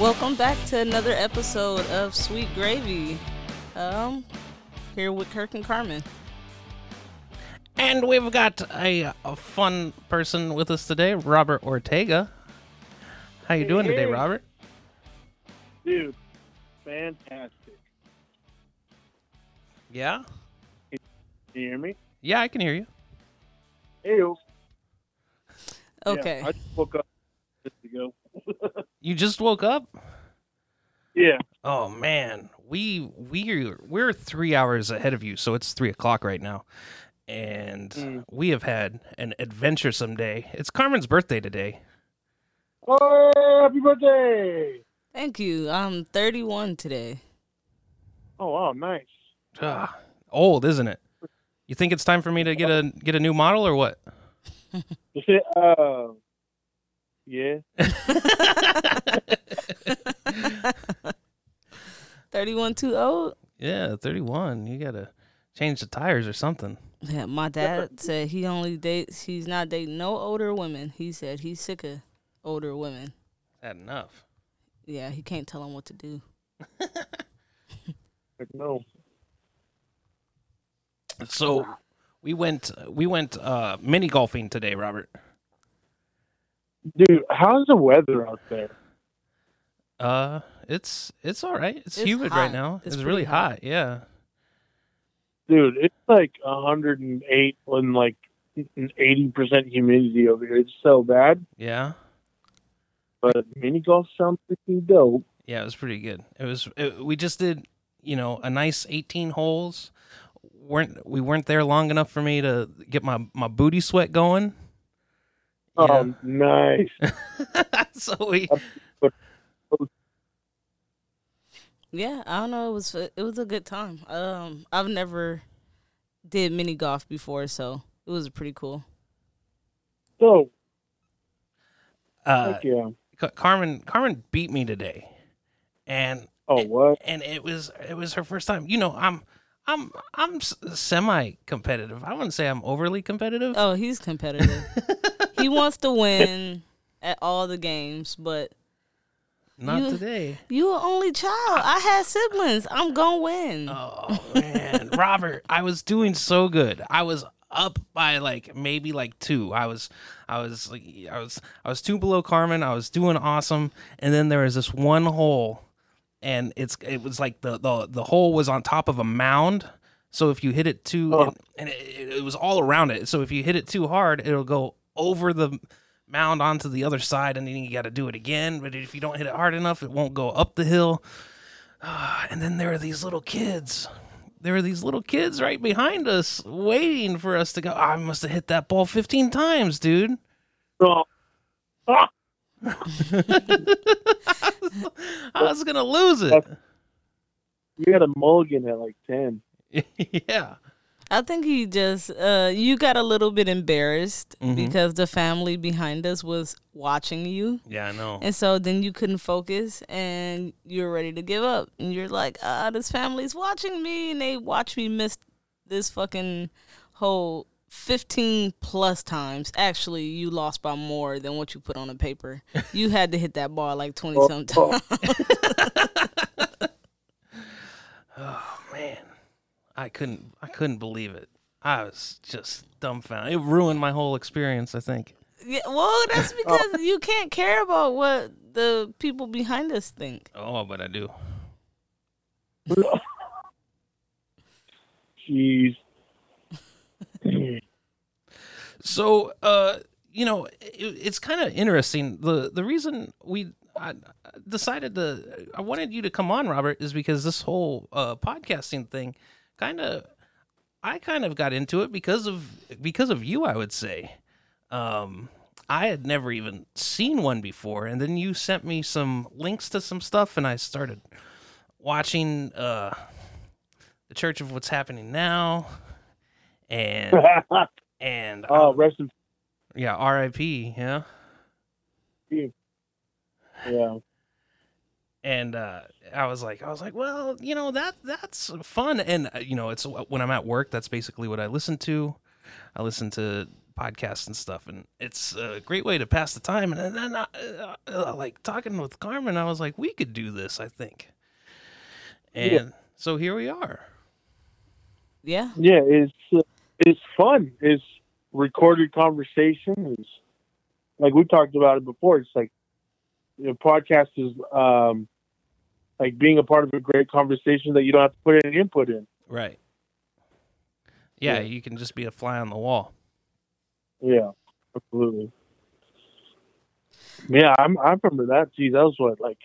Welcome back to another episode of Sweet Gravy. Um, here with Kirk and Carmen. And we've got a, a fun person with us today, Robert Ortega. How you doing today, Robert? Dude, fantastic. Yeah? Can you hear me? Yeah, I can hear you. Ew. Okay. Yeah, I just woke up just to go. You just woke up? Yeah. Oh man, we we we're three hours ahead of you, so it's three o'clock right now, and Mm. we have had an adventuresome day. It's Carmen's birthday today. Oh, happy birthday! Thank you. I'm 31 today. Oh, wow, nice. Ah, old, isn't it? You think it's time for me to get a get a new model or what? You said, uh, yeah. 31 too old? yeah, thirty-one. You gotta change the tires or something. Yeah, my dad said he only dates, he's not dating no older women. He said he's sick of older women. That enough. Yeah, he can't tell them what to do. Like, no. So we went we went uh mini golfing today, Robert. Dude, how's the weather out there? Uh it's it's all right. It's, It's humid right now. It's It's, really hot. hot. Yeah. Dude, it's like 108 and like 80% humidity over here. It's so bad, Yeah. but mini golf sounds pretty dope. Yeah, it was pretty good. It was it, we just did, you know, a nice 18 holes. weren't we weren't there long enough for me to get my my booty sweat going. You Oh, nice. know? so we Yeah, I don't know. It was it was a good time. Um, I've never did mini golf before, so it was pretty cool. So, uh heck yeah. Carmen Carmen beat me today. And Oh, what? and it was it was her first time. You know, I'm I'm I'm semi competitive. I wouldn't say I'm overly competitive. Oh, he's competitive. he wants to win at all the games, but Not you- today. you an only child. I had siblings. I'm gonna win. Oh man, Robert, I was doing so good. I was up by like maybe like two. I was I was like I was I was two below Carmen. I was doing awesome, and then there was this one hole, and it's it was like the the the hole was on top of a mound. So if you hit it too, Oh. and, and it, it was all around it. So if you hit it too hard, it'll go over the mound onto the other side, and then you got to do it again. But if you don't hit it hard enough, it won't go up the hill. And then there are these little kids. There are these little kids right behind us waiting for us to go. I must have hit that ball 15 times, dude. Oh, ah, I was going to lose it. you had a mulligan at like 10. yeah. I think he just uh you got a little bit embarrassed Mhm. because the family behind us was watching you. Yeah, I know. And so then you couldn't focus and you're ready to give up. And you're like, ah, this family's watching me and they watch me miss this fucking whole 15 plus times. Actually, you lost by more than what you put on the paper. You had to hit that ball like 20 Oh, some oh. times. Oh, man. I couldn't I couldn't believe it. I was just dumbfounded. It ruined my whole experience, I think. yeah, well, that's because you can't care about what the people behind us think. Oh, but I do. Jeez. So, uh, you know, it, it's kind of interesting. the The reason we I decided to, I wanted you to come on, Robert, is because this whole uh, podcasting thing, kind of, I kind of got into it because of because of you. I would say, um, I had never even seen one before, and then you sent me some links to some stuff, and I started watching uh, the Church of What's Happening Now, and and oh, rest in yeah, R.I.P. Yeah. Yeah. And uh, I was like, I was like, well, you know that that's fun, and uh, you know, it's when I'm at work. That's basically what I listen to. I listen to podcasts and stuff, and it's a great way to pass the time. And then, uh, uh, like talking with Carmen, I was like, we could do this, I think. And Yeah. so here we are. Yeah. Yeah, it's uh, it's fun. It's recorded conversation. It's like we talked about it before. It's like you know, podcast is um, like being a part of a great conversation that you don't have to put any input in. Right. Yeah, Yeah. you can just be a fly on the wall. Yeah, absolutely. Yeah, I'm, I remember that. Geez, that was what like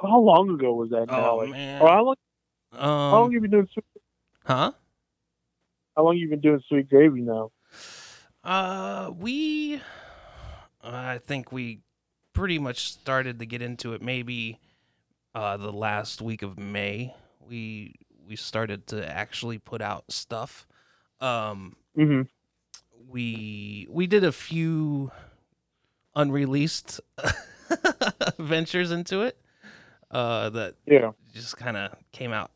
how long ago was that? now? Oh Like, man. or how long? how long Um, you been doing? Sweet, huh? how long you been doing sweet gravy now? Uh, we, I think we pretty much started to get into it. Maybe, uh, the last week of May, we we started to actually put out stuff. Um, Mm-hmm. we we did a few unreleased ventures into it. Uh, that Yeah. just kind of came out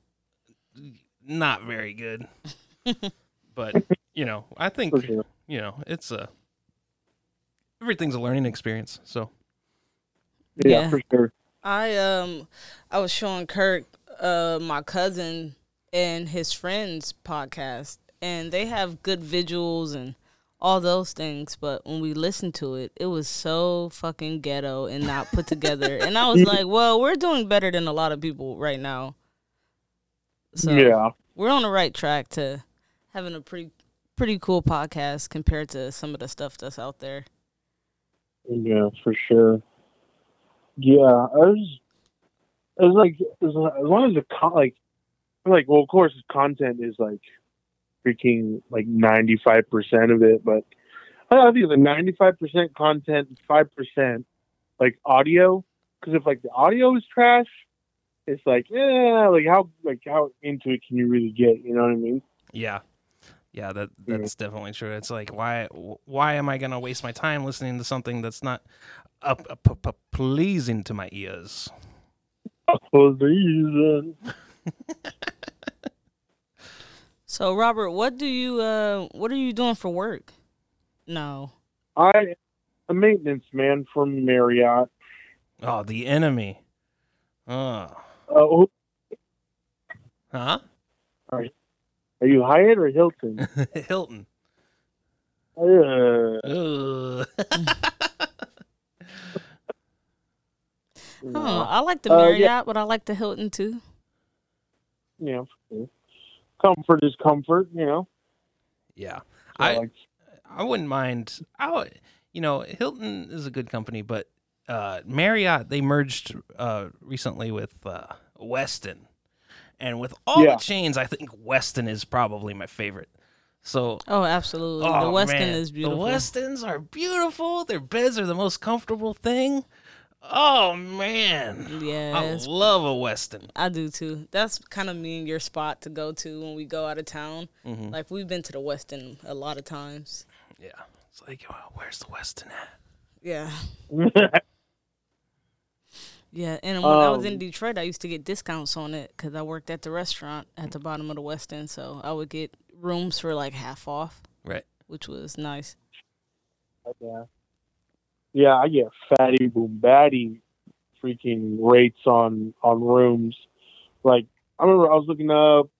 not very good. but you know, I think sure. you know it's a everything's a learning experience. So Yeah, Yeah. for sure. I um I was showing Kirk uh my cousin and his friends podcast and they have good visuals and all those things but when we listened to it it was so fucking ghetto and not put together and I was like well we're doing better than a lot of people right now so yeah. we're on the right track to having a pretty pretty cool podcast compared to some of the stuff that's out there Yeah, for sure. Yeah, I was. It was like as long as the con like, like well, of course, content is like freaking like ninety five percent of it, but I think the ninety five percent content, five percent like audio. Because if like the audio is trash, it's like yeah, like how like how into it can you really get? You know what I mean? yeah, yeah, that Yeah. that's definitely true. It's like why why am I gonna waste my time listening to something that's not up, up, up pleasing to my ears? For the reason. so Robert what do you uh what are you doing for work no I a maintenance man from Marriott. Oh, the enemy. Oh, Uh, huh? Are you Hyatt or Hilton? Hilton. Uh, Ugh. Oh, I like the Uh, Marriott, yeah. but I like the Hilton too. yeah. Comfort is comfort, you know. yeah. So, I like, I wouldn't mind. I would, you know, Hilton is a good company, but uh, Marriott they merged uh, recently with uh, Westin, and with all Yeah. the chains, I think Westin is probably my favorite. So Oh, absolutely. oh, the Westin man, is beautiful. The Westins are beautiful. Their beds are the most comfortable thing. Oh man, yeah, I love a Westin. I do too. That's kind of me and your spot to go to when we go out of town. Mhm. Like we've been to the Westin a lot of times. Yeah, it's like, oh, where's the Westin at? Yeah, yeah. And when I was in Um, Detroit, I used to get discounts on it because I worked at the restaurant at the bottom of the Westin, so I would get rooms for like half off, Right. which was nice. yeah. Yeah, I get fatty boom batty freaking rates on on rooms. Like I remember I was looking up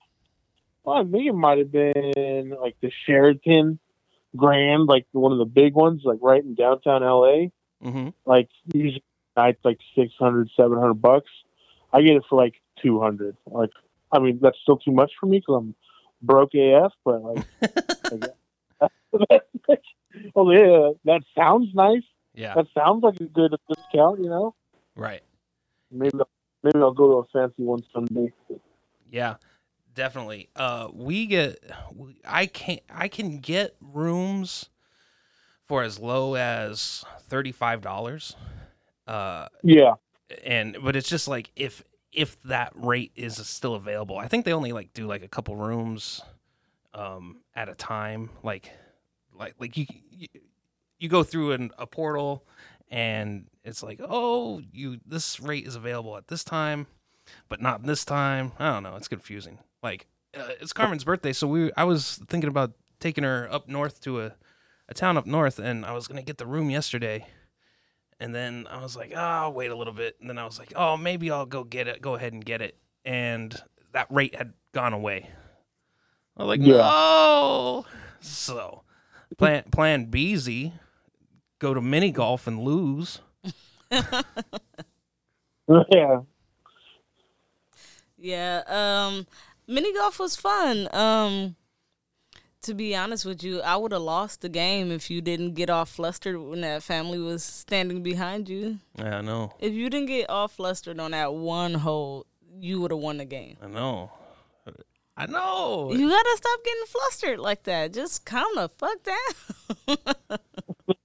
well, I think it might have been like the Sheraton Grand, like one of the big ones, like right in downtown LA. Mm-hmm. Like usually nights like 600, 700 bucks. I get it for like 200. Like, I mean, that's still too much for me because I'm broke AF, but like, like oh yeah, that sounds nice. Yeah. That sounds like a good discount, you know? Right. Maybe, maybe I'll go to a fancy one someday. Yeah, definitely. Uh, we get, I can I can get rooms for as low as thirty five dollars. Uh, Yeah. and but it's just like if if that rate is still available. I think they only like do like a couple rooms, um, at a time. Like, like like you you, you go through an, a portal. And it's like, oh, you this rate is available at this time, but not this time. I don't know. It's confusing. Like uh, it's Carmen's birthday, so we I was thinking about taking her up north to a, a town up north, and I was gonna get the room yesterday, and then I was like, oh, I'll wait a little bit, and then I was like, oh, maybe I'll go get it, go ahead and get it, and that rate had gone away. I was like, Yeah. no. So, plan plan B's, go to mini golf and lose. yeah. Yeah, um mini golf was fun. Um to be honest with you, I would have lost the game if you didn't get all flustered when that family was standing behind you. Yeah, I know, If you didn't get all flustered on that one hole, you would have won the game. I know, I know. You gotta stop getting flustered like that. Just calm the fuck down.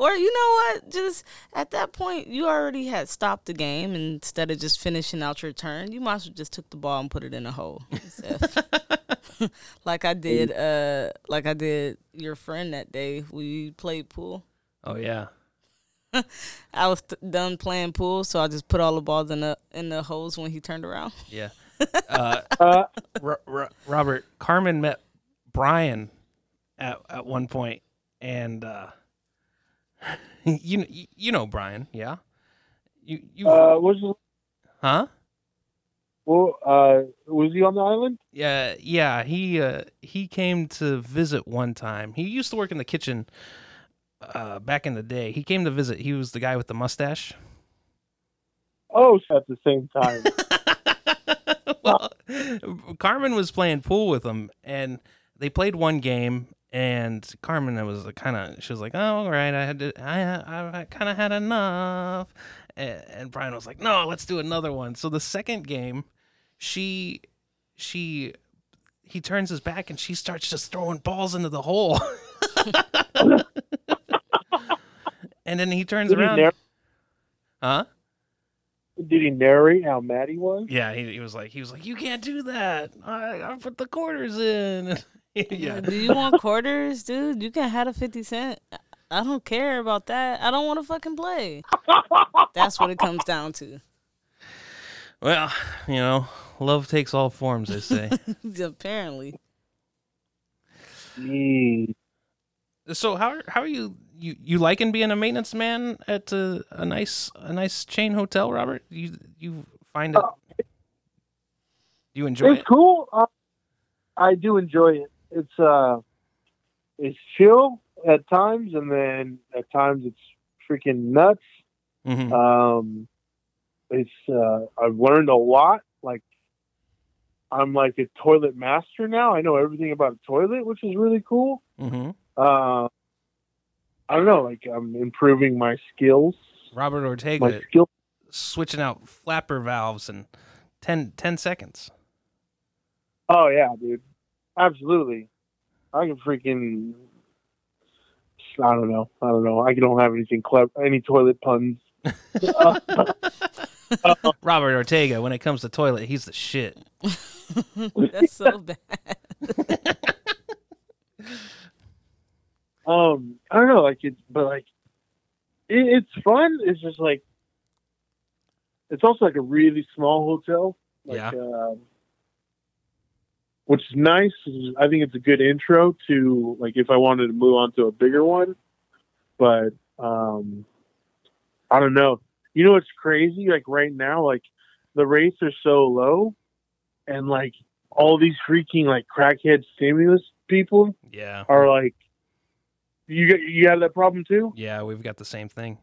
or you know what? Just at that point, you already had stopped the game. Instead of just finishing out your turn, you might as well just took the ball and put it in a hole. like I did. Uh, like I did your friend that day. We played pool. Oh yeah. I was t- done playing pool, so I just put all the balls in the in the holes when he turned around. Yeah. Uh, Uh, Ro- Ro- Robert Carmen met Brian at at one point, and uh, you you know Brian, yeah. You you uh, was huh? well, uh, was he on the island? Yeah, yeah. He uh, he came to visit one time. He used to work in the kitchen uh, back in the day. He came to visit. He was the guy with the mustache. Oh, at the same time. well, Carmen was playing pool with him, and they played one game. And Carmen was kind of, she was like, "Oh, all right, I had to, I, I, I kind of had enough." And, and Brian was like, "No, let's do another one." So the second game, she, she, he turns his back and she starts just throwing balls into the hole. and then he turns Did he, around, narr- huh? did he narrate how mad he was? Yeah, he, he was like, he was like, you can't do that. I, I put the quarters in. yeah, Do you want quarters, dude? You can have a fifty cent. I don't care about that. I don't want to fucking play. That's what it comes down to. well, you know, love takes all forms, they say. Apparently. Jeez. so how how are you you you liking being a maintenance man at a, a nice a nice chain hotel, Robert? You you find it? Uh, you enjoy it's it? cool. Uh, I do enjoy it. It's uh, it's chill at times, and then at times it's freaking nuts. hmm Um, it's uh, I've learned a lot. Like I'm like a toilet master now. I know everything about a toilet, which is really cool. hmm Uh, I don't know. Like I'm improving my skills. Robert Ortega My skill. switching out flapper valves in 10, 10 seconds. Oh yeah, dude. Absolutely. I can freaking. I don't know. I don't know. I don't have anything clever. Any toilet puns. Robert Ortega, when it comes to toilet, he's the shit. That's so bad. Um, I don't know, like it's, but like, it, it's fun. It's just like, it's also like a really small hotel. Like, Yeah. Um, which is nice. I think it's a good intro to like if I wanted to move on to a bigger one. But um, I don't know. You know what's crazy? Like right now, like the rates are so low, and like all these freaking like crackhead stimulus people Yeah. are like, you get you have that problem too, Yeah, we've got the same thing.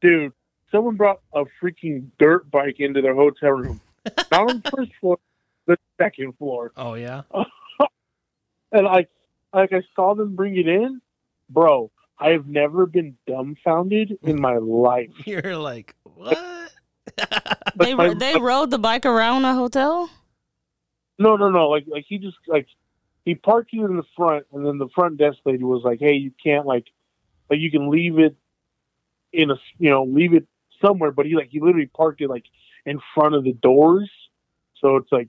dude. Someone brought a freaking dirt bike into their hotel room, not on the first floor, the second floor, Oh yeah. and like, like I saw them bring it in, bro. I have never been dumbfounded in my life. You're like, what? They my- they rode the bike around a hotel. No, no, no. Like, like he just like he parked you in the front, and then the front desk lady was like, "Hey, you can't like, like you can leave it in a, you know, leave it somewhere." But he like he literally parked it like in front of the doors, so it's like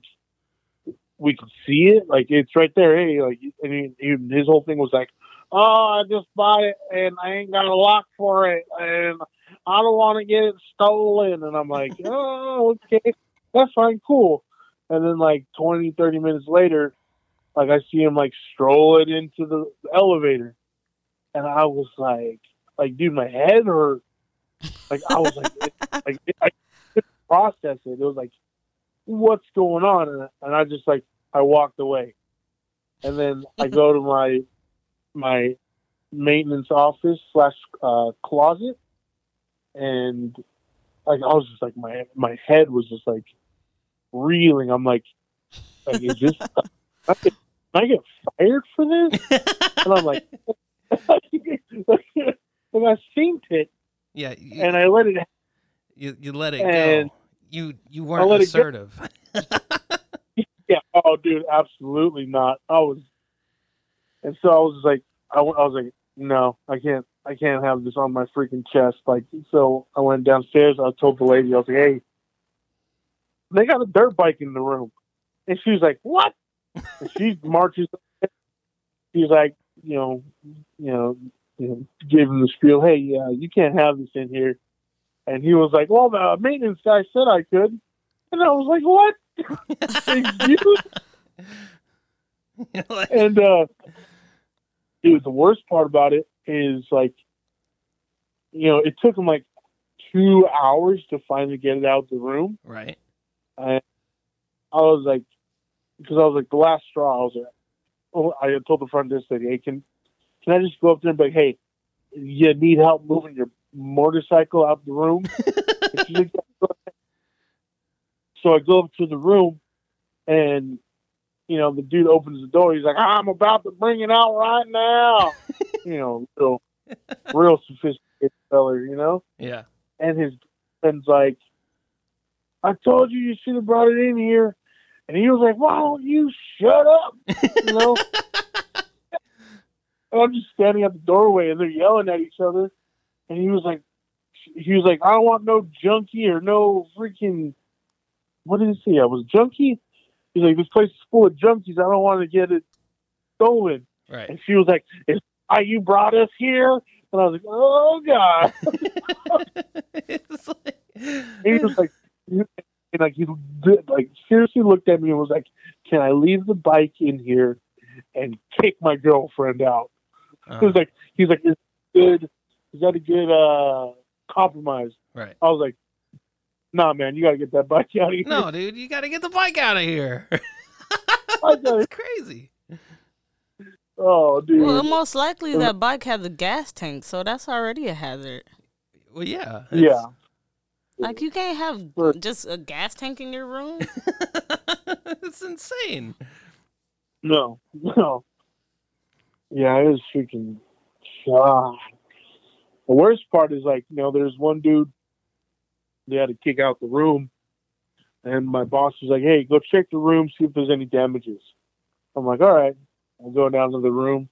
we could see it. Like it's right there. Hey, like, and he, he, his whole thing was like, "Oh, I just bought it, and I ain't got a lock for it, and I don't want to get it stolen." And I'm like, "Oh, okay, that's fine, cool." And then like 20, 30 minutes later, like I see him like strolling into the elevator, and I was like, like dude, my head hurt. Like I was like, it, like it, I couldn't process it. It was like, what's going on? And, and I just like I walked away, and then I go to my my maintenance office slash uh, closet, and like I was just like my my head was just like reeling. I'm like, like is this? I get, I get fired for this? And I'm like, like I synced it yeah, you, and I let it. you, you let it and- go. You you weren't assertive. Yeah. Oh, dude, absolutely not. I was, and so I was like, I was like, no, I can't, I can't have this on my freaking chest. Like, so I went downstairs. I told the lady, I was like, hey, they got a dirt bike in the room, and she was like, what? And she marches. She's like, you know, you know, you know, give him the spiel. Hey, uh, you can't have this in here. And he was like, well, the maintenance guy said I could. And I was like, what? you? You're like, and uh dude the worst part about it is like you know it took him like two hours to finally get it out of the room right. i i was like because i was like the last straw i was like oh i told the front desk lady hey can can i just go up there and be like hey you need help moving your motorcycle out the room And she's like, "Yeah, go ahead." so i go up to the room and you know, the dude opens the door. He's like, "I'm about to bring it out right now." you know, real, real sophisticated feller. You know, Yeah. and his friend's like, "I told you you should have brought it in here," and he was like, "Why don't you shut up?" You know. I'm just standing at the doorway, and they're yelling at each other, and he was like, "He was like, I don't want no junkie or no freaking." What did he say? I was junkie. He's like, this place is full of junkies. I don't want to get it stolen. Right. And she was like, is why you brought us here? And I was like, oh, God. It's like- And he was like, and like, he did, like seriously looked at me and was like, can I leave the bike in here and kick my girlfriend out? He Uh, was like, he's like, is that good? Is that a good uh, compromise? right. I was like, nah, man, you got to get that bike out of here. No, dude, you got to get the bike out of here. That's crazy. Oh, dude. Well, most likely that bike had the gas tank, so that's already a hazard. Well, yeah. yeah. Like you can't have just a gas tank in your room. It's, it's insane. No, no. Yeah, it was freaking. Ah. The worst part is like, you know, there's one dude they had to kick out the room, and my boss was like, "Hey, go check the room, see if there's any damages." I'm like, "All right." I'm going down to the room.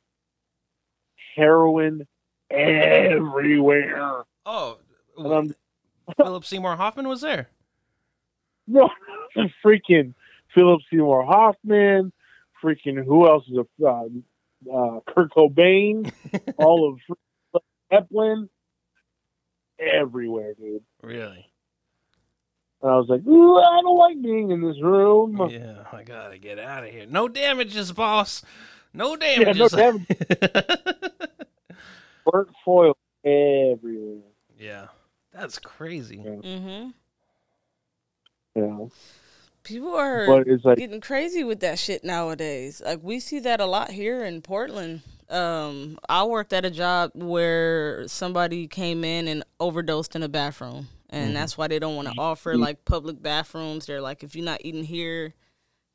Heroin everywhere. Oh, Philip Seymour Hoffman was there. no freaking Philip Seymour Hoffman. Freaking who else is a uh, uh, Kurt Cobain, all of Zeppelin, everywhere, dude. Really? And I was like, Ooh, I don't like being in this room. Yeah, I gotta get out of here. No damages, boss. No Yeah, no damages. damage. Burnt foil everywhere. yeah, that's crazy. hmm Yeah, People are like, getting crazy with that shit nowadays. Like we see that a lot here in Portland. Um, I worked at a job where somebody came in and overdosed in a bathroom, and that's why they don't want to offer like public bathrooms. They're like, if you're not eating here,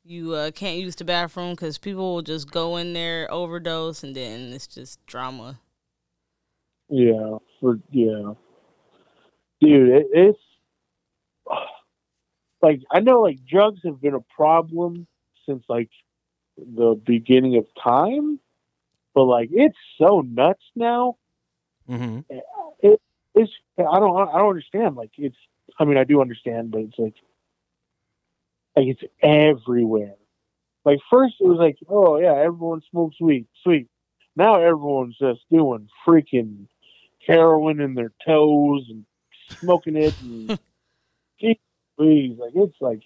you uh, can't use the bathroom. Because people will just go in there, overdose, and then it's just drama. yeah, for yeah, dude, it, it's like I know like drugs have been a problem since like the beginning of time, but like it's so nuts now. hmm It's I don't I don't understand. Like it's I mean I do understand, but it's like like it's everywhere. Like first it was like oh yeah everyone smokes weed sweet. Now everyone's just doing freaking heroin in their toes and smoking it and geez, like it's like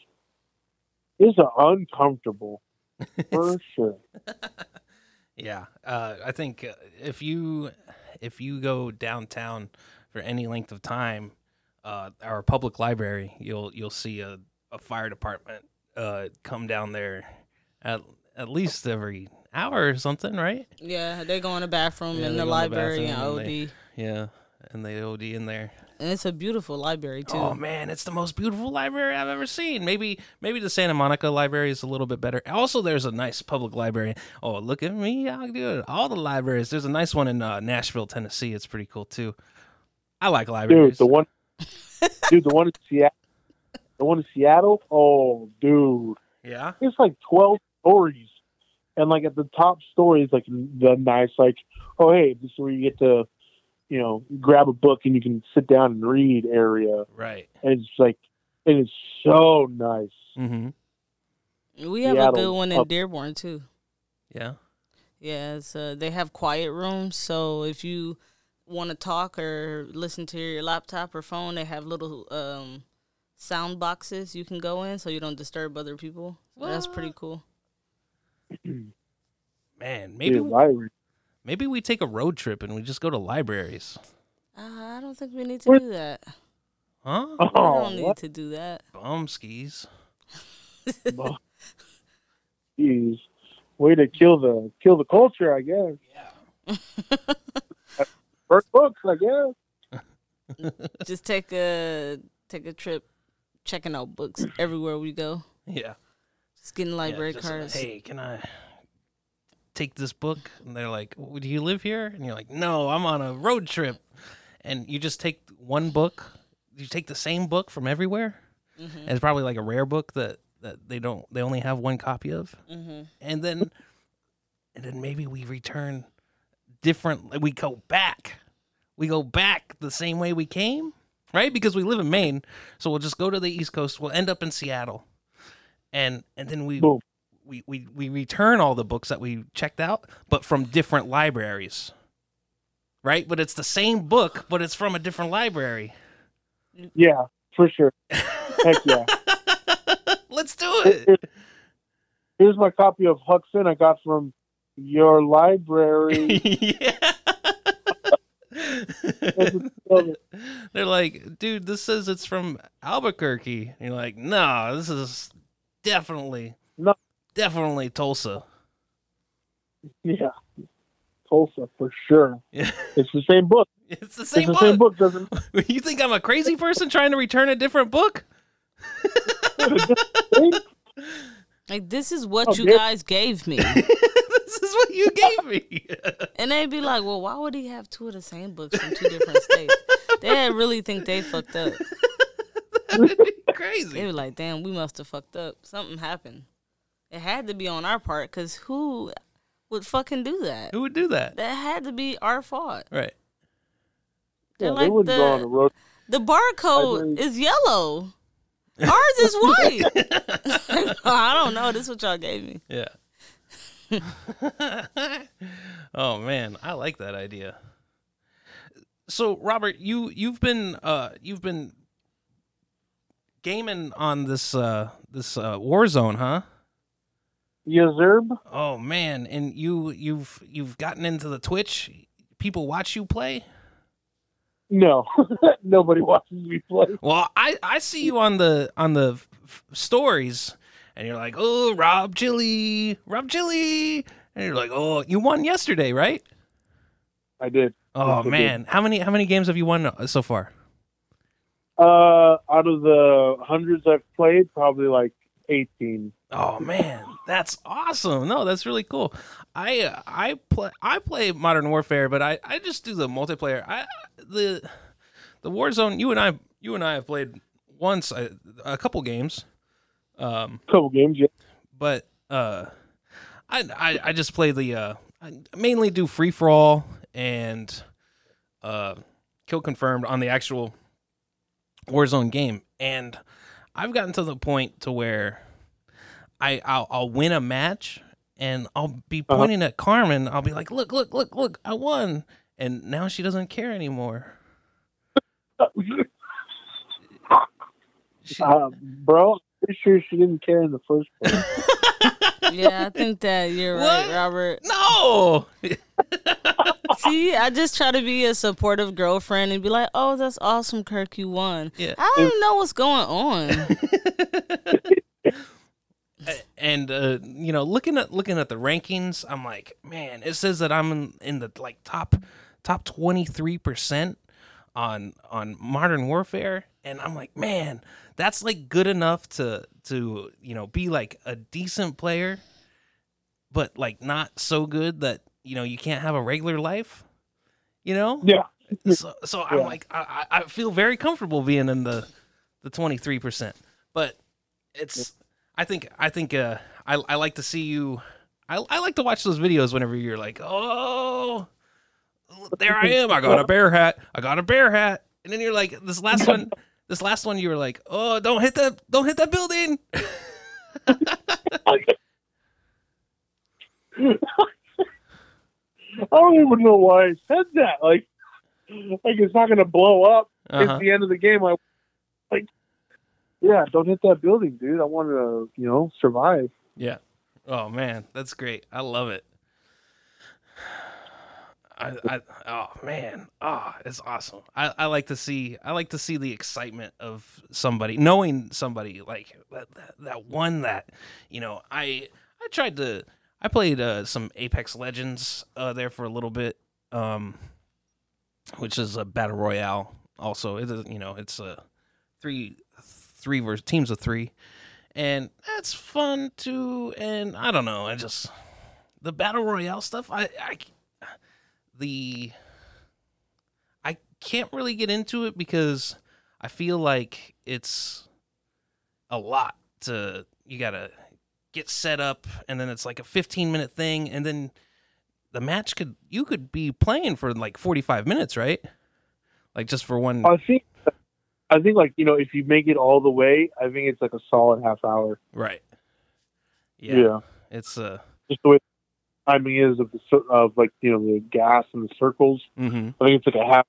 it's uncomfortable. for sure. Yeah, uh, I think uh, if you if you go downtown for any length of time, uh, our public library, you'll you'll see a, a fire department uh, come down there at at least every hour or something, right? Yeah, they go in the bathroom Yeah, in the in the library and OD. and Yeah, and they OD in there. And it's a beautiful library too. Oh man, it's the most beautiful library I've ever seen. Maybe maybe the Santa Monica library is a little bit better. Also, there's a nice public library. Oh, look at me, I do it. All the libraries. There's a nice one in uh, Nashville, Tennessee. It's pretty cool too. I like libraries. Dude, the one, dude, the one in Seattle, the one in Seattle. Oh, dude, yeah, it's like twelve stories, and like at the top story is like the nice, like, oh hey, this is where you get to, you know, grab a book and you can sit down and read area, right. and it's like, and it's so nice. Mm-hmm. we have a good one in pub- Dearborn too. Yeah. Yeah, it's, uh, they have quiet rooms. So if you want to talk or listen to your laptop or phone, they have little um, sound boxes you can go in, so you don't disturb other people. So that's pretty cool. Man, maybe Dude, library. Maybe we take a road trip and we just go to libraries. Uh, I don't think we need to What? do that. Huh? we Oh, don't need what? to do that. Bum skis. Jeez, way to kill the kill the culture, I guess. Yeah. First books, I guess. Just take a take a trip, checking out books everywhere we go. Yeah. Just getting library Yeah, just, uh, cards. Hey, can I take this book? And they're like, "W- "Do you live here?" And you're like, "No, I'm on a road trip." And you just take one book. You take the same book from everywhere. Mhm. And it's probably like a rare book that that they don't they only have one copy of. Mhm. And then and then maybe we return different. We go back. We go back the same way we came, right? Because we live in Maine, so we'll just go to the East Coast. We'll end up in Seattle, and and then we Boom. We, we we return all the books that we checked out, but from different libraries. Right, but it's the same book, but it's from a different library. Yeah, for sure. Heck yeah. Let's do it. Here's my copy of Huck Finn I got from your library. yeah. They're like, dude, this says it's from Albuquerque. And you're like, no, this is definitely, No. Definitely Tulsa. yeah, Tulsa for sure. Yeah. It's the same book. It's the same it's the book. same book, doesn't you think I'm a crazy person trying to return a different book? Like this is what Oh, you yeah. guys gave me, this is what you gave me. and they'd be like, "Well, why would he have two of the same books from two different states?" They really think they fucked up. That'd be crazy. They crazy. were like, "Damn, we must have fucked up. Something happened. It had to be on our part, cause who would fucking do that? Who would do that? That had to be our fault. Right. They're they like wouldn't go on the road. the barcode is yellow. Ours is white. I don't know. This is what y'all gave me. Yeah. oh man, I like that idea. So Robert, you you've been uh you've been gaming on this uh this uh Warzone, huh? Yazerb? Oh man, and you you've you've gotten into the Twitch. People watch you play. No, nobody watches me play. Well, I I see you on the on the f- stories, and you're like, oh Rob Chili, Rob Chili, and you're like, oh, you won yesterday, right? I did. Oh Yes, I did. man, how many how many games have you won uh, so far? Uh, out of the hundreds I've played, probably like eighteen. Oh man, that's awesome. No, that's really cool. I uh, I play I play Modern Warfare, but I I just do the multiplayer. I the the Warzone. You and I you and I have played once a, a couple games. Um, Couple games, yeah. but uh, I, I I just play the uh, I mainly do free for all and uh, kill confirmed on the actual Warzone game, and I've gotten to the point to where I I'll, I'll win a match and I'll be Uh-huh. pointing at Carmen. I'll be like, look, look, look, look, I won, and now she doesn't care anymore. She, uh, bro, I'm pretty sure she didn't care in the first place. Yeah, I think that you're What? right, Robert. No. See, I just try to be a supportive girlfriend and be like, "Oh, that's awesome, Kirk, you won." Yeah. I don't even know what's going on. And uh, you know, looking at looking at the rankings, I'm like, man, it says that I'm in, in the like top top 23 percent on on Modern Warfare, and I'm like, man, that's like good enough to to you know be like a decent player, but like not so good that you know you can't have a regular life. You know, Yeah. so so I'm like I, I I feel very comfortable being in the the 23 percent, but it's I think I think uh I I like to see you. I I like to watch those videos whenever you're like, oh, there I am. I got a bear hat. I got a bear hat, and then you're like, this last one. This last one, you were like, "Oh, don't hit that! Don't hit that building!" I don't even know why I said that. Like, like it's not gonna blow up. Uh-huh. It's the end of the game. I like, yeah, don't hit that building, dude. I want to, you know, survive. Yeah. Oh man, that's great. I love it. I, I oh man, oh it's awesome. I, I like to see I like to see the excitement of somebody knowing somebody like that, that, that one that you know I I tried to I played uh, some Apex Legends uh, there for a little bit, um, which is a battle royale. Also, it is, you know it's a three three versus teams of three and that's fun too. And I don't know, I just the battle royale stuff. I, I the I can't really get into it because I feel like it's a lot to you gotta get set up, and then it's like a 15 minute thing, and then the match could you could be playing for like 45 minutes, right? Like just for one. I think, I think, like you know, if you make it all the way, I think it's like a solid half hour. Right. Yeah, Yeah. It's uh. just the way timing is of the of like you know the gas and the circles. Mm-hmm. I think it's like a half,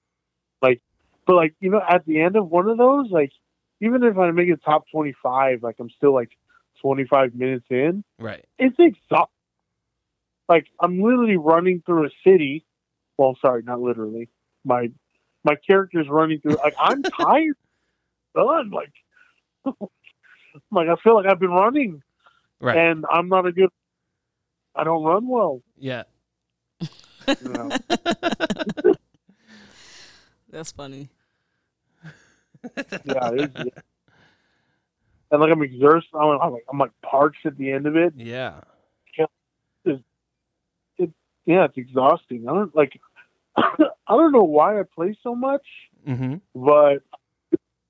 like, but like you know, at the end of one of those, like, even if I make it top twenty five, like I'm still like twenty five minutes in. Right. It's exhausting. Like I'm literally running through a city. Well, sorry, not literally. My my character's running through. Like I'm tired, done. Like, like I feel like I've been running, Right. and I'm not a good. I don't run well. yeah. You know? That's funny. yeah, it is, and like I'm exhausted. I'm, I'm like I'm like parched at the end of it. Yeah. Yeah, it's exhausting. I don't like. I don't know why I play so much, Mm-hmm. but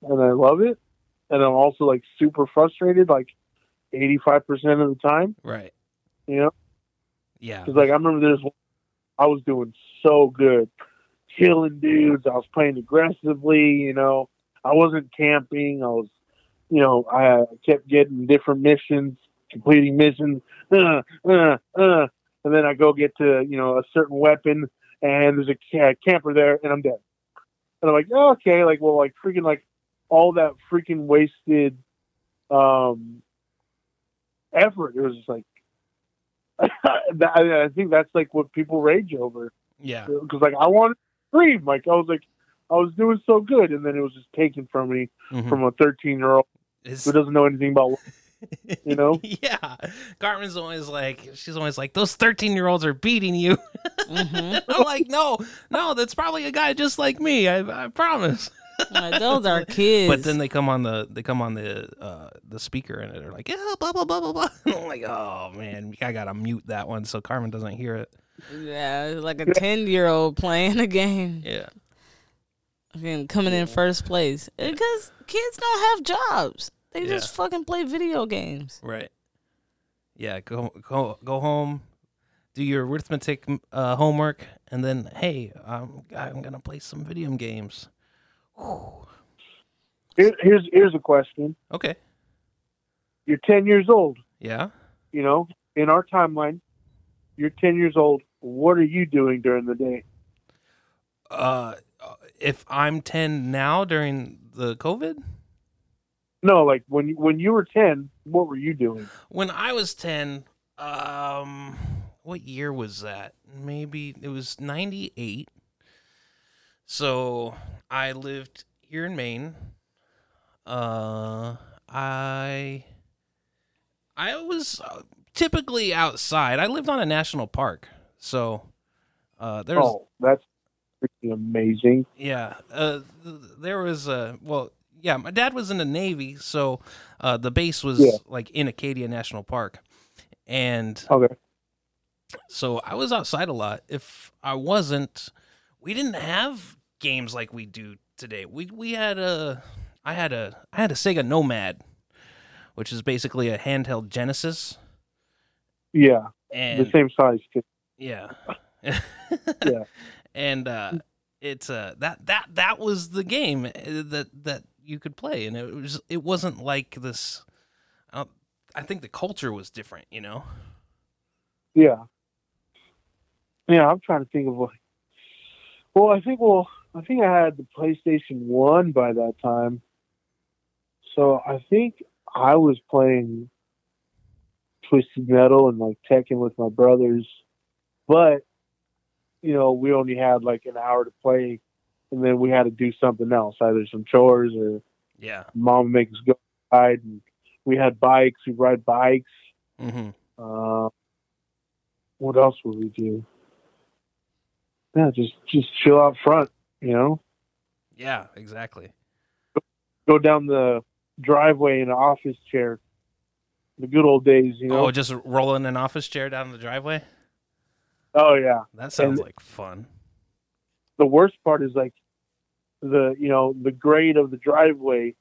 and I love it, and I'm also like super frustrated, like eighty five percent of the time. Right. You know, Yeah. because like I remember this, I was doing so good, killing dudes. I was playing aggressively. You know, I wasn't camping. I was, you know, I kept getting different missions, completing missions, uh, uh, uh, and then I go get to you know a certain weapon, and there's a ca- camper there, and I'm dead. And I'm like, oh, okay, like well, like freaking like all that freaking wasted um effort. It was just like, I I think that's like what people rage over Yeah. because like I wanted to scream, like I was like I was doing so good, and then it was just taken from me Mhm. from a 13 year old who doesn't know anything about. you know? yeah. Carmen's always like, she's always like, those 13 year olds are beating you. hmm I'm like, no, no, that's probably a guy just like me. I, I promise. Like, those are kids. But then they come on the they come on the uh the speaker and they're like, yeah, blah blah blah blah blah. And I'm like, oh man, I gotta mute that one so Carmen doesn't hear it. yeah, it's like a ten year old playing a game Yeah. and coming in first place because kids don't have jobs. They Yeah. just fucking play video games. Right. Yeah. Go go go home, do your arithmetic uh, homework, and then hey, I'm I'm gonna play some video games. Here, here's here's a question. Okay. You're 10 years old. Yeah. You know, in our timeline, you're 10 years old. What are you doing during the day? Uh, if I'm 10 now during the COVID, No, like when when you were 10, what were you doing? when I was 10, Um, what year was that? Maybe it was '98. So I lived here in Maine. Uh, I I was uh, typically outside. I lived on a national park, so uh, there's Oh, that's freaking amazing. yeah. Uh, there was a well, yeah. My dad was in the Navy, so uh, the base was Yeah. like in Acadia National Park, and Okay. so I was outside a lot. If I wasn't, we didn't have games like we do today. We we had a I had a I had a Sega Nomad, which is basically a handheld Genesis, Yeah, and the same size. kid. yeah. Yeah. And uh it's uh that that that was the game uh, that that you could play and it was it wasn't like this I, I think the culture was different, you know. Yeah. Yeah, I'm trying to think of like. Well, I think well, I think I had the PlayStation One by that time, so I think I was playing Twisted Metal and like Tekken with my brothers, but you know we only had like an hour to play, and then we had to do something else, either some chores or Yeah. mom makes go ride, and we had bikes, we ride bikes. Mhm. Uh, what else would we do? Yeah, just just chill out front, you know. Yeah, exactly. Go down the driveway in an office chair. The good old days, you know. Oh, just rolling an office chair down the driveway? Oh yeah. That sounds And- like fun. The worst part is like the you know the grade of the driveway.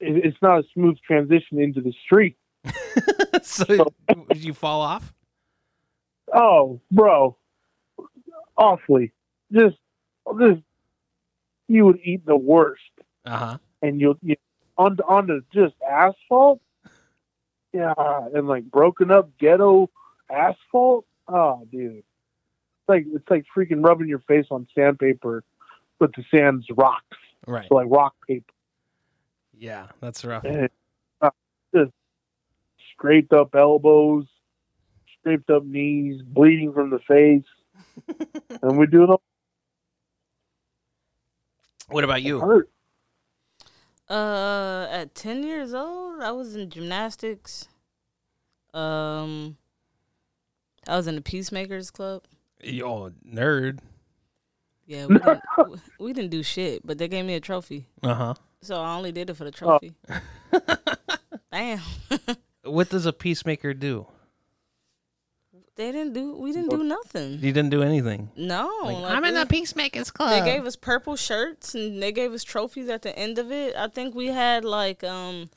It, it's not a smooth transition into the street. so did you fall off? Oh, bro, awfully. Just, just you would eat the worst. Uh-huh. and you'll you onto onto just asphalt. Yeah, and like broken up ghetto asphalt. Oh, dude, it's like it's like freaking rubbing your face on sandpaper, but the sand's rocks, Right. so like rock paper, Yeah, that's rough. and uh, just scraped up elbows, scraped up knees, bleeding from the face, and we do it all What about you? Uh, at ten years old, I was in gymnastics. Um, I was in the Peacemakers Club. Yo, nerd. Yeah, we didn't, we didn't do shit, but they gave me a trophy, Uh-huh. so I only did it Oh. for the trophy. Damn, What does a peacemaker do? They didn't do. We didn't do nothing. You didn't do anything. No, Like, like, I'm in the peacemakers club. They gave us purple shirts and they gave us trophies at the end of it. I think we had like um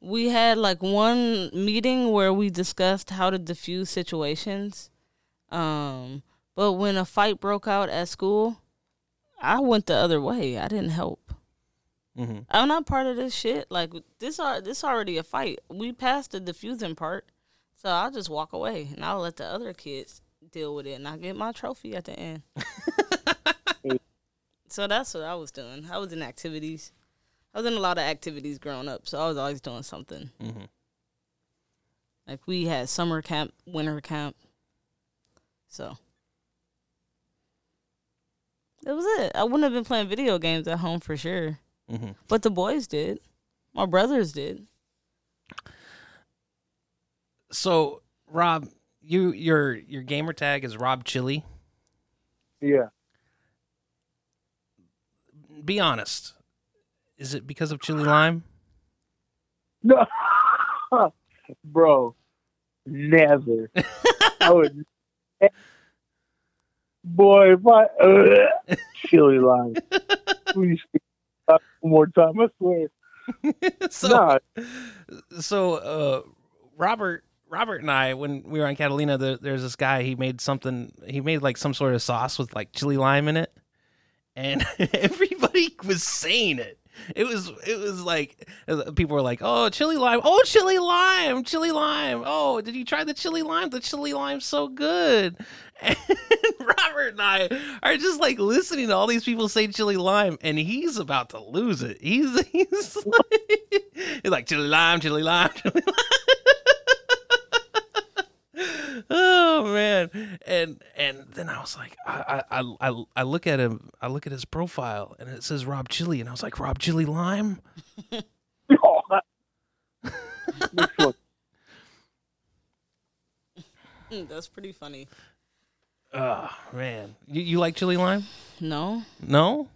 we had like one meeting where we discussed how to diffuse situations. Um but when a fight broke out at school, I went the other way. I didn't help. Mm-hmm. I'm not part of this shit. Like this are this already a fight. We passed the diffusing part. So I'll just walk away and I'll let the other kids deal with it and I get my trophy at the end. so that's what I was doing. I was in activities. I was in a lot of activities growing up, so I was always doing something. hmm Like we had summer camp, winter camp. So that was it. I wouldn't have been playing video games at home for sure. hmm But the boys did. My brothers did. So, Rob, you your your gamer tag is Rob Chili. Yeah. Be honest. Is it because of chili lime? No, bro, never. I would. Boy, if I uh, chili lime. Please one more time. I swear. so, Nah, so uh, Robert Robert and I, when we were on Catalina, there, there's this guy. He made something. He made like some sort of sauce with like chili lime in it, and everybody was saying it. It was it was like uh, people were like, "Oh, chili lime! Oh, chili lime! Chili lime! Oh, did you try the chili lime? The chili lime's so good." And Robert and I are just like listening to all these people say chili lime, and he's about to lose it. He's he's like, he's like chili lime, chili lime, chili lime. Oh man, and and then I was like, I, I I I look at him, I look at his profile, and it says Rob Chili, and I was like, Rob Chili Lime. Oh, that- Next one. Mm, That's pretty funny. Oh man, you you like chili lime? No, No.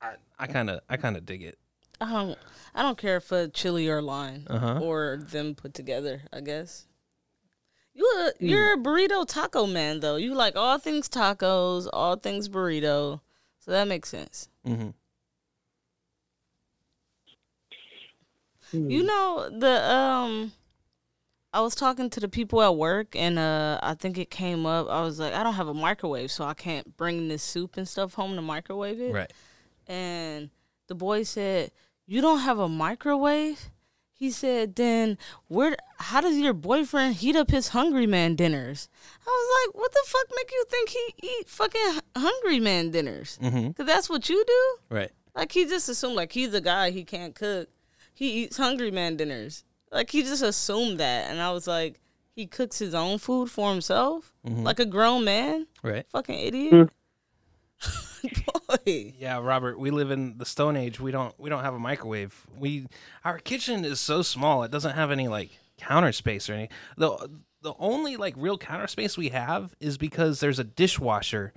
I I kind of I kind of dig it. I don't. I don't care for chili or lime Uh-huh. or them put together. I guess. You a, you're a burrito taco man though. You like all things tacos, all things burrito. So that makes sense. Mm-hmm. Hmm. You know the um I was talking to the people at work and uh I think it came up. I was like, I don't have a microwave, so I can't bring this soup and stuff home to microwave it. Right. And the boy said, "You don't have a microwave?" He said, "Then where how does your boyfriend heat up his hungry man dinners?" I was like, "What the fuck make you think he eat fucking hungry man dinners? Mm-hmm. Cuz that's what you do?" Right. Like he just assumed like he's a guy he can't cook. He eats hungry man dinners. Like he just assumed that, and I was like, he cooks his own food for himself, Mhm. like a grown man. Right. Fucking idiot. Boy. Yeah, Robert, we live in the Stone Age. We don't we don't have a microwave. We our kitchen is so small. It doesn't have any like counter space or any. The the only like real counter space we have is because there's a dishwasher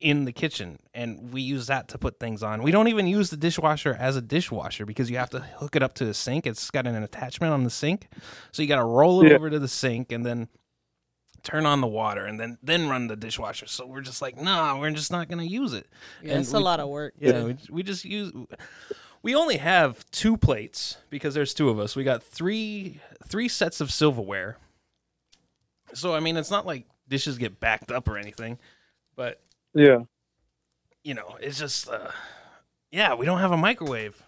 in the kitchen and we use that to put things on. We don't even use the dishwasher as a dishwasher because you have to hook it up to the sink. It's got an attachment on the sink. So you got to roll it Yeah. over to the sink and then turn on the water and then then run the dishwasher. So we're just like, "Nah, we're just not going to use it." Yeah, And it's a lot of work. Yeah, we, we just use. We only have two plates because there's two of us. We got three three sets of silverware. So I mean, it's not like dishes get backed up or anything, but Yeah. you know, it's just uh, yeah, we don't have a microwave,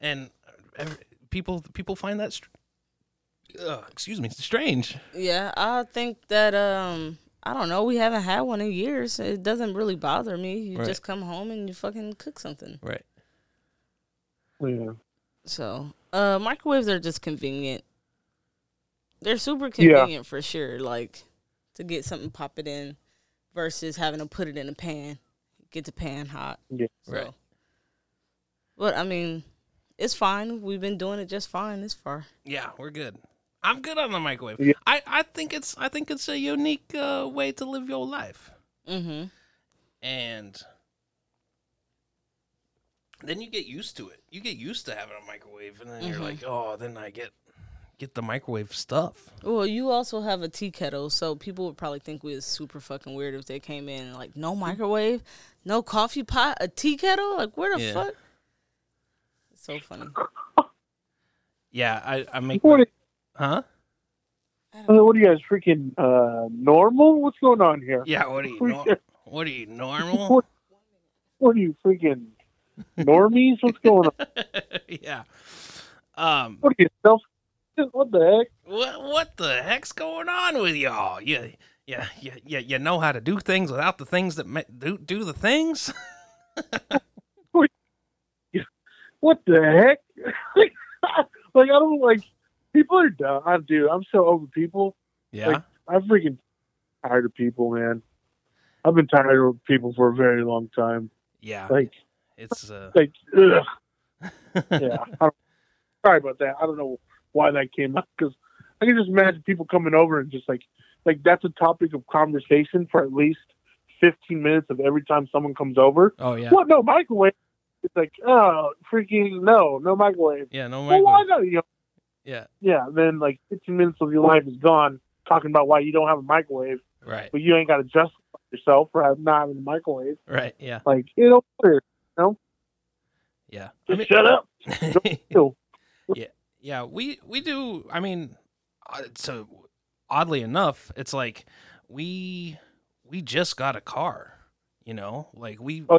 and every, people people find that. Str- uh, excuse me, It's strange. Yeah, I think that um I don't know, we haven't had one in years. It doesn't really bother me. You Right. just come home and you fucking cook something. Right. Yeah. So, uh microwaves are just convenient. They're super Yeah. convenient for sure, like to get something pop it in versus having to put it in a pan. Get the pan hot. Yeah. So. Right. But I mean, it's fine. We've been doing it just fine this far. Yeah, we're good. I'm good on the microwave. Yeah. I, I think it's I think it's a unique uh, way to live your life. Mm-hmm. and then you get used to it. You get used to having a microwave, and then you're Mhm. like, oh, then I get get the microwave stuff. Well, you also have a tea kettle, so people would probably think we was super fucking weird if they came in and like no microwave, no coffee pot, a tea kettle. Like where the Yeah. fuck? It's so funny. Yeah, I I make What, my- huh? uh, what are you guys freaking uh, normal? What's going on here? Yeah, what are you nor- what are you normal? What, what are you freaking normies? What's going on? yeah. Um, What are you self? What the heck? what what the heck's going on with y'all? You yeah yeah yeah you know how to do things without the things that ma- do do the things. What the heck? like I don't like people are dumb. I do. I'm so over people. Yeah. I'm freaking tired of people, man. I've been tired of people for a very long time. yeah. Like, It's uh. like, ugh. yeah. Sorry about that. I don't know why that came up because I can just imagine people coming over and just like, like that's a topic of conversation for at least 15 minutes of every time someone comes over. oh yeah. What? No microwave. It's like, oh, freaking no, no microwave. Yeah. No microwave. Well, why not? You know, Yeah. yeah. Then like 15 minutes of your life is gone talking about why you don't have a microwave, Right. but you ain't got to justify yourself for not having a microwave. Right. Yeah. Like, you know, matter. Yeah. I mean, shut up. yeah. yeah. We we do. I mean, uh, so oddly enough, it's like we we just got a car. You know, like we Oh.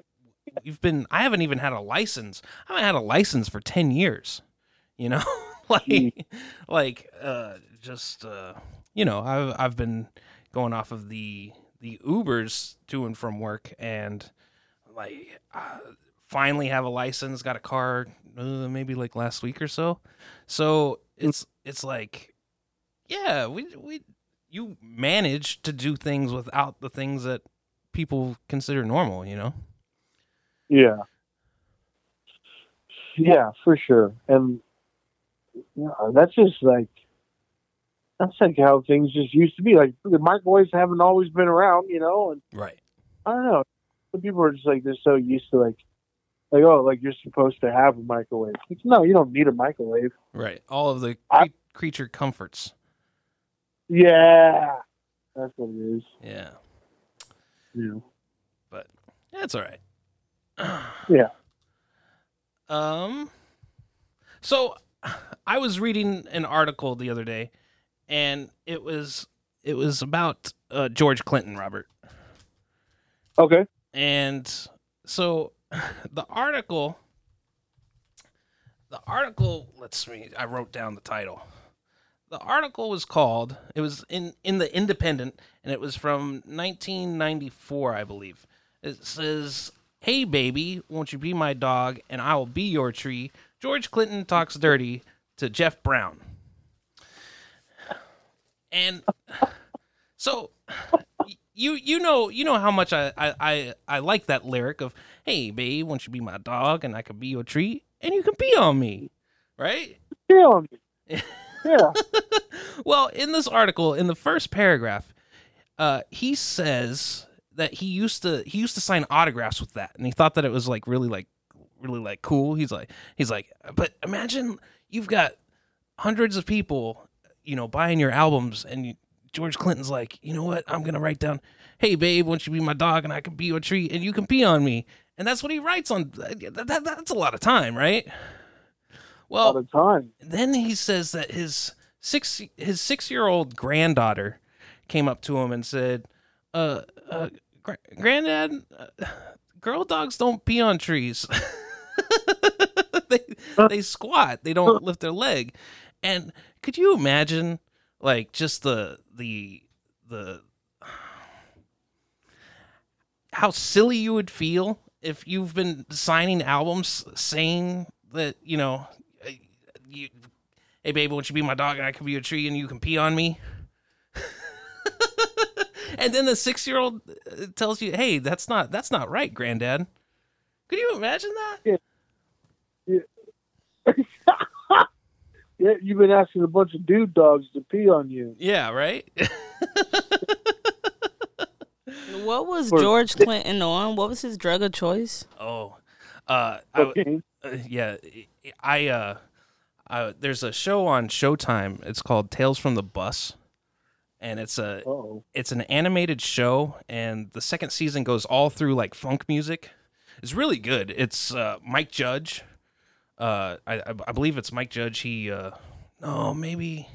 we've been. I haven't even had a license. I haven't had a license for ten years. You know, like Mm. like uh, just uh, you know, I've I've been going off of the the Ubers to and from work and like uh, finally have a license, got a car uh, maybe like last week or so. So it's it's like yeah, we we you manage to do things without the things that people consider normal. You know. Yeah. Yeah, for sure. And yeah, that's just like that's like how things just used to be. Like the microwaves haven't always been around, you know, and Right. I don't know. Some people are just like they're so used to like like oh like you're supposed to have a microwave. Like, no, you don't need a microwave. Right. All of the I- creature comforts. Yeah. That's what it is. Yeah. Yeah. But that's all right. Yeah. Um. So, I was reading an article the other day, and it was it was about uh, George Clinton, Robert. Okay. And so, the article, the article. Let's me. I wrote down the title. The article was called. It was in in the Independent, and it was from 1994, I believe. It says, "Hey baby, won't you be my dog, and I will be your tree." George Clinton talks dirty to Jeff Brown, and so you you know you know how much I I I, I like that lyric of "Hey babe, won't you be my dog, and I can be your tree, and you can pee on me," right? Yeah. on me. Yeah. well, in this article, in the first paragraph, uh, he says that he used to he used to sign autographs with that, and he thought that it was like really like really like cool. He's like he's like, but imagine you've got hundreds of people, you know, buying your albums, and you, George Clinton's like, you know what? I'm gonna write down, hey babe, won't you be my dog, and I can be your tree, and you can pee on me, and that's what he writes on. That, that, that's a lot of time, right? Well, the time. then he says that his six his six year old granddaughter came up to him and said, "Uh, uh gra- granddad, uh, girl dogs don't pee on trees. they they squat. They don't lift their leg." And could you imagine, like, just the the the how silly you would feel if you've been signing albums saying that you know you, hey baby, won't you be my dog and I can be a tree and you can pee on me? and then the six year old uh, tells you, hey, that's not that's not right, granddad. Could you imagine that? Yeah, yeah. you've been asking a bunch of dude dogs to pee on you. Yeah, right. What was Or- George Clinton on? What was his drug of choice? oh, uh, I, uh, yeah, I uh, I, there's a show on Showtime. It's called Tales from the Bus, and it's a Oh. it's an animated show and the second season goes all through like funk music it's really good. It's uh, mike judge. Uh, I, I believe it's mike judge. He uh, no maybe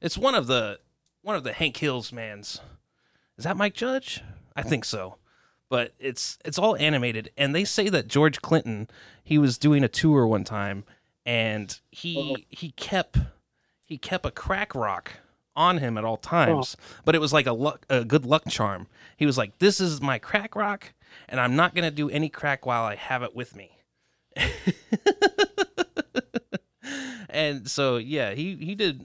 it's one of the one of the hank hills mans. Is that mike judge? I think so. But it's it's all animated. And they say that george clinton he was doing a tour one time and he he kept he kept a crack rock on him at all times. But it was like a luck a good luck charm. He was like this is my crack rock and i'm not going to do any crack while i have it with me. And so yeah he he did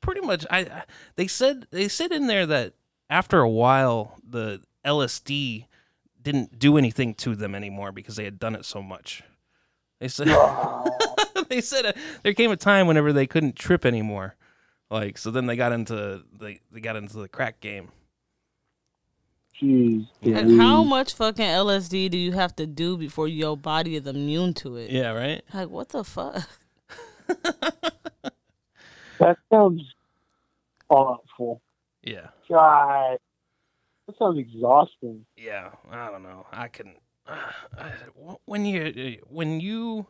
pretty much i I- they said they said in there that after a while the lsd didn't do anything to them anymore because they had done it so much. They said they said uh, there came a time whenever they couldn't trip anymore. Like so then they got into they, they got into the crack game Jeez. And how much fucking LSD do you have to do before your body is immune to it? yeah right Like what the fuck? That sounds awful. yeah God. That sounds exhausting. yeah i don't know i can I, when you when you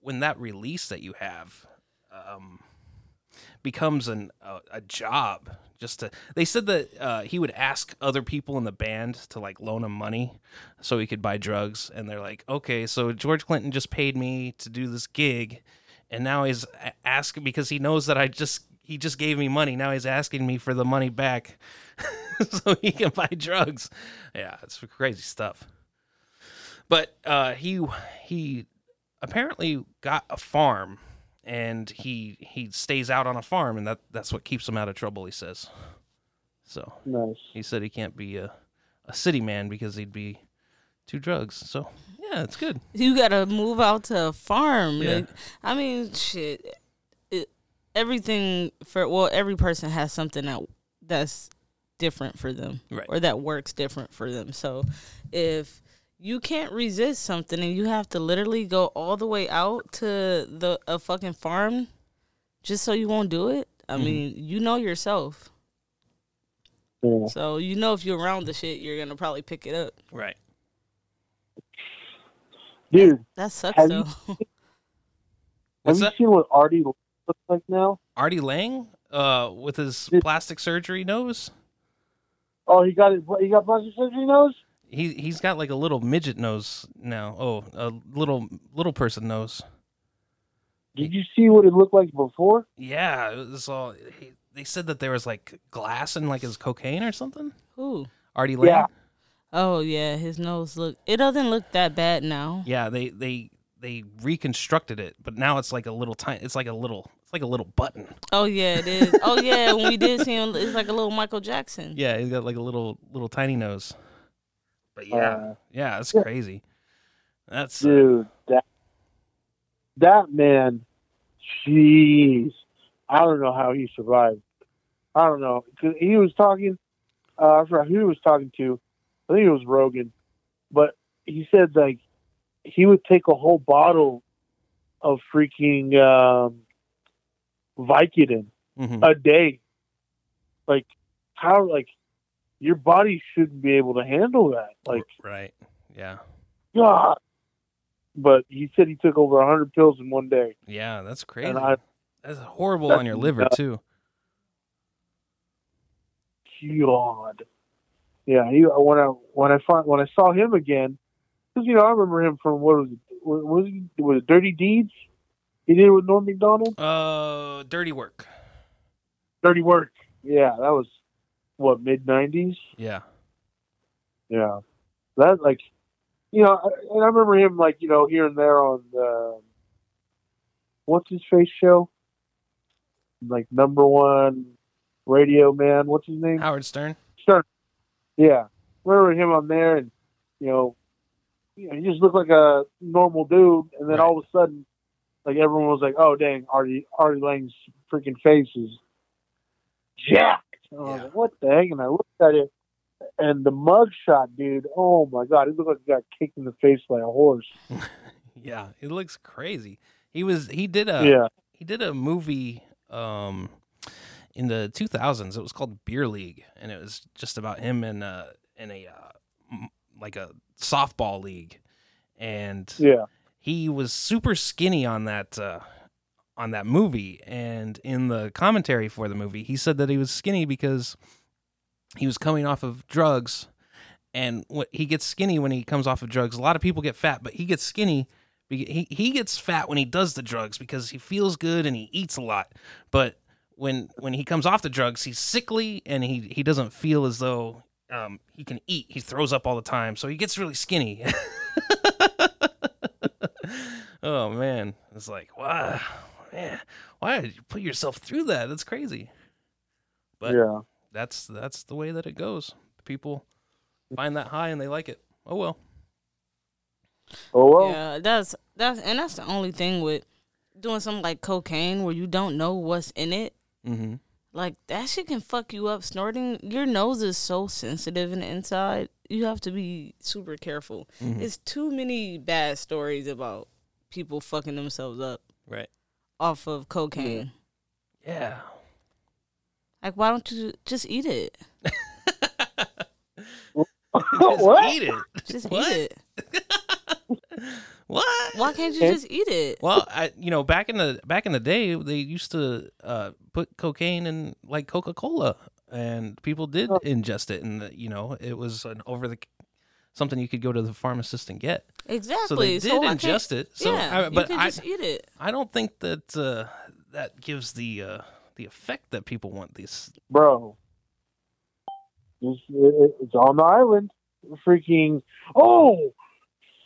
when that release that you have um becomes an a, a job. Just to they said that uh, he would ask other people in the band to like loan him money so he could buy drugs. And they're like okay so george clinton just paid me to do this gig and now he's asking because he knows that i just he just gave me money. Now he's asking me for the money back so he can buy drugs. Yeah it's crazy stuff. But uh, he he apparently got a farm and he he stays out on a farm and that that's what keeps him out of trouble he says So Nice. he said he can't be a, a city man because he'd be two drugs. So yeah, it's good. You gotta move out to a farm. Yeah. Like, I mean, shit. It, everything for well, every person has something that that's different for them, Right. or that works different for them. So, if you can't resist something and you have to literally go all the way out to the a fucking farm just so you won't do it, I Mhm. mean, you know yourself. Yeah. So you know if you're around the shit, you're gonna probably pick it up. Right. Dude, That sucks Have you- though. have What's you that? seen what Artie looks like now? Artie Lange, uh, with his Did- plastic surgery nose. Oh, he got it. He got plastic surgery nose. He he's got like a little midget nose now. Oh, a little little person nose. Did you see what it looked like before? Yeah, it was all. He, they said that there was like glass in like his cocaine or something. Who? Artie Lange. Yeah. Oh yeah, his nose look. It doesn't look that bad now. Yeah, they they they reconstructed it, but now it's like a little tiny. It's like a little. It's like a little button. Oh yeah, it is. oh yeah, when we did see him, it's like a little Michael Jackson. Yeah, he's got like a little little tiny nose. But yeah, Uh, yeah, that's crazy. That's uh, Dude, that that man, jeez, I don't know how he survived. I don't know 'Cause he was talking. Uh, I forgot who he was talking to. I think it was Rogan, but he said like he would take a whole bottle of freaking um, Vicodin mhm. a day. Like how like your body shouldn't be able to handle that. Like right. Yeah, God. But he said he took over hundred pills in one day. yeah, that's crazy. I that's horrible that's on your liver nuts. too. God. Yeah, he when I when I find, when I saw him again, because you know I remember him from what was it, what was he was it Dirty Deeds? He did it with Norm Macdonald. Uh, dirty work. Dirty Work. Yeah, that was what mid nineties. Yeah. Yeah, that like you know, I- and I remember him like you know here and there on the what's his face show, like number one radio man. What's his name? Howard Stern. Stern. Yeah, remember him on there, and you know, you know, he just looked like a normal dude, and then Right. all of a sudden, like everyone was like, "Oh dang, Artie Artie Lange's freaking face is jacked." And I was Yeah. like, "What the heck?" And I looked at it, and the mug shot, dude. Oh my god, it looked like he got kicked in the face by a horse. Yeah, it looks crazy. He was he did a yeah, he did a movie um in the 2000s. It was called Beer League, and it was just about him in a in a uh, like a softball league, and yeah, he was super skinny on that uh, on that movie. And in the commentary for the movie, he said that he was skinny because he was coming off of drugs, and what he gets skinny when he comes off of drugs. A lot of people get fat, but he gets skinny. He he gets fat when he does the drugs because he feels good and he eats a lot. But when when he comes off the drugs, he's sickly and he he doesn't feel as though um, he can eat. He throws up all the time, so he gets really skinny. oh man, it's like wow, man, why did you put yourself through that? That's crazy. But yeah. that's that's the way that it goes. People find that high and they like it. Oh well. Oh well. Yeah, that's that's and that's the only thing with doing something like cocaine where you don't know what's in it. Mm-hmm. Like that shit can fuck you up. Snorting, your nose is so sensitive in the inside. You have to be super careful. Mhm. It's too many bad stories about people fucking themselves up Right. Off of cocaine. Yeah. Like, why don't you just eat it? Just what? eat it. Just What? eat it. What? Why can't you just eat it? Well, I you know back in the back in the day they used to uh, put cocaine in like Coca Cola, and people did Oh. ingest it, and you know it was an over the something you could go to the pharmacist and get. Exactly. So they did why can't- ingest it. So, yeah, I, but you can I just eat it. I don't think that uh, that gives the uh, the effect that people want. These bro. It's, it's on the island. Freaking oh,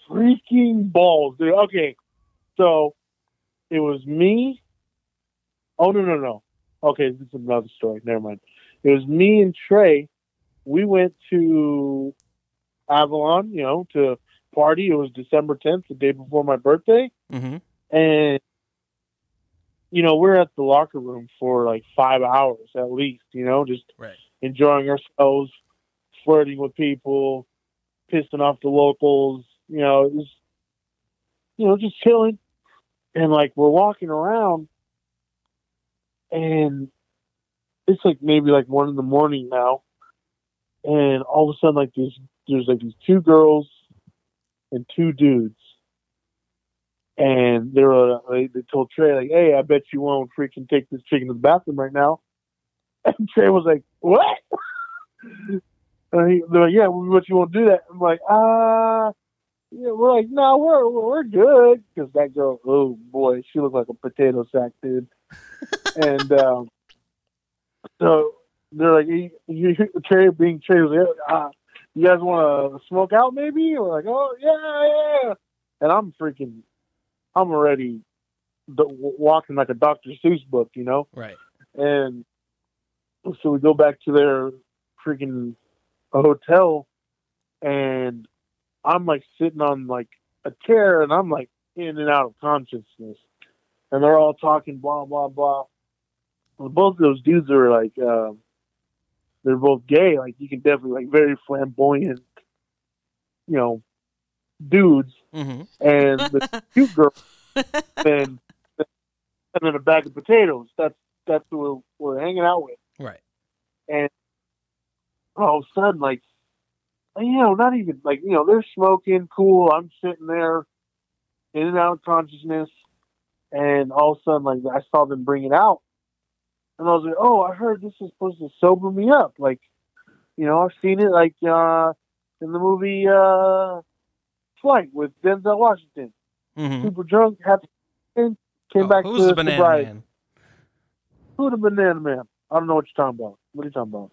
freaking balls, dude. Okay, so it was me. Oh no no no. Okay, this is another story. Never mind. It was me and Trey. We went to Avalon, you know, to party. It was December 10th, the day before my birthday. Mm-hmm. And, you know, we're at the locker room for like five hours at least, you know, just Right. enjoying ourselves, flirting with people, pissing off the locals, you know, it was, you know, just chilling. And like we're walking around and it's like maybe like one in the morning now. And all of a sudden like there's there's like these two girls and two dudes. And they were they, they told Trey like, Hey, I bet you won't freaking take this chicken to the bathroom right now. And Trey was like, What? And he, they're like, yeah, what you want to do that? I'm like, uh, yeah, we're like, no, we're we're good because that girl, oh boy, she looked like a potato sack, dude. and um, so they're like, you, you, Trey being Trey was like, uh, you guys want to smoke out maybe? We're like, oh yeah, yeah. And I'm freaking, I'm already walking like a Dr. Seuss book, you know. Right. And so we go back to their freaking a hotel and I'm like sitting on like a chair and I'm like in and out of consciousness. And they're all talking blah blah blah. Well, both those dudes are like um they're both gay, like you can definitely like very flamboyant, you know, dudes. Mm-hmm. And the cute girl and and then a bag of potatoes. That's that's who we're, we're hanging out with. Right. And all of a sudden, like, you know, not even like, you know, they're smoking, cool. I'm sitting there in and out of consciousness. And all of a sudden, like, I saw them bring it out. And I was like, oh, I heard this is supposed to sober me up. Like, you know, I've seen it, like, uh, in the movie uh, Flight with Denzel Washington. Mm-hmm. Super drunk, had came Oh, back who's to the banana sobriety. man? Who the banana man? I don't know what you're talking about. What are you talking about?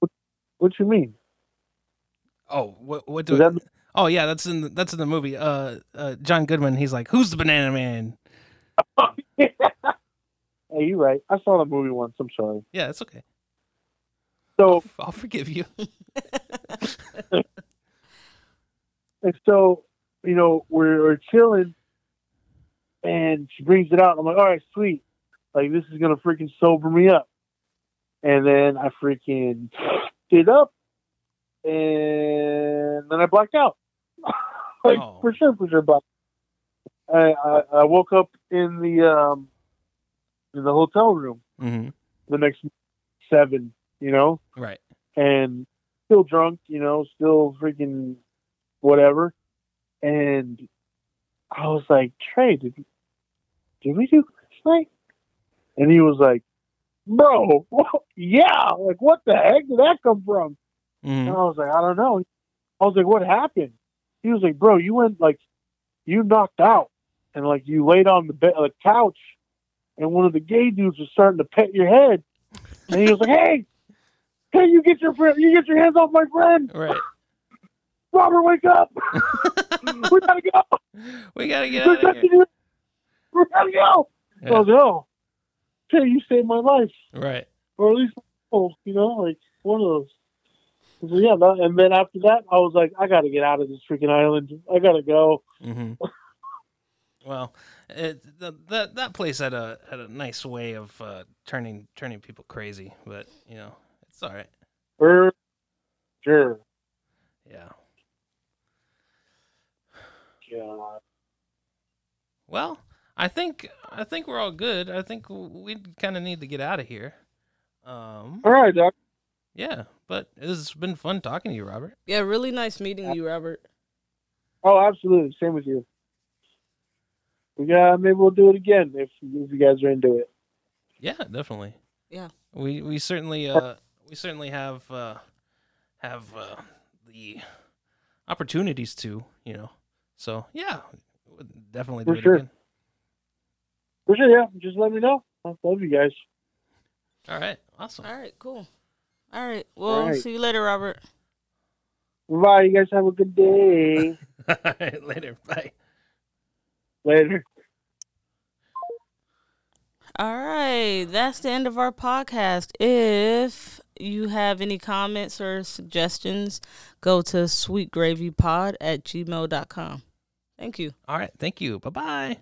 what, what you mean? Oh, what? What do? That oh, yeah, that's in the, that's in the movie. Uh, uh, John Goodman. He's like, "Who's the banana man?" hey, you're right. I saw the movie once. I'm sorry. Yeah, it's okay. So, I'll forgive you. and so, you know, we're, we're chilling, and she brings it out. I'm like, all right, sweet. Like this is gonna freaking sober me up. And then I freaking it up, and then I blacked out. like Oh. for sure, for sure. But I, I I woke up in the um in the hotel room Mm-hmm. the next seven, you know, Right. and still drunk, you know, still freaking whatever. And I was like, Trey, did, did we do last night? And he was like, Bro, yeah, like what the heck did that come from? And Mm-hmm. I was like, I don't know. I was like, what happened? He was like, bro, you went like, you knocked out, and like you laid on the bed, the couch, and one of the gay dudes was starting to pet your head, and he was like, hey, hey, you get your friend, you get your hands off my friend, Right. Robert, wake up, we gotta go, we gotta get They're out of here. we gotta go. I Yeah. was like, oh, hey, you saved my life, Right. or at least, oh, you know, like one of those. So yeah, and then after that, I was like, I gotta get out of this freaking island. I gotta go. Mm-hmm. well, it, the, that that place had a had a nice way of uh, turning turning people crazy, but you know it's all right. For sure. Yeah. God. Well, I think I think we're all good. I think we kind of need to get out of here. Um, All right, Doc. yeah, but it's been fun talking to you, Robert. Yeah, really nice meeting you, Robert. Oh, absolutely. Same with you. We got maybe we'll do it again if if you guys are into it. Yeah, definitely. Yeah. We we certainly uh we certainly have uh have uh the opportunities to, you know. So, yeah, we'll definitely do For it sure. again. For sure, yeah. Just let me know. I love you guys. All right. Awesome. All right, cool. All right. Well, All right. see you later, Robert. Bye. You guys have a good day. All right, later. Bye. Later. All right, that's the end of our podcast. If you have any comments or suggestions, go to sweetgravypod at gmail.com. Thank you. All right. Thank you. Bye bye.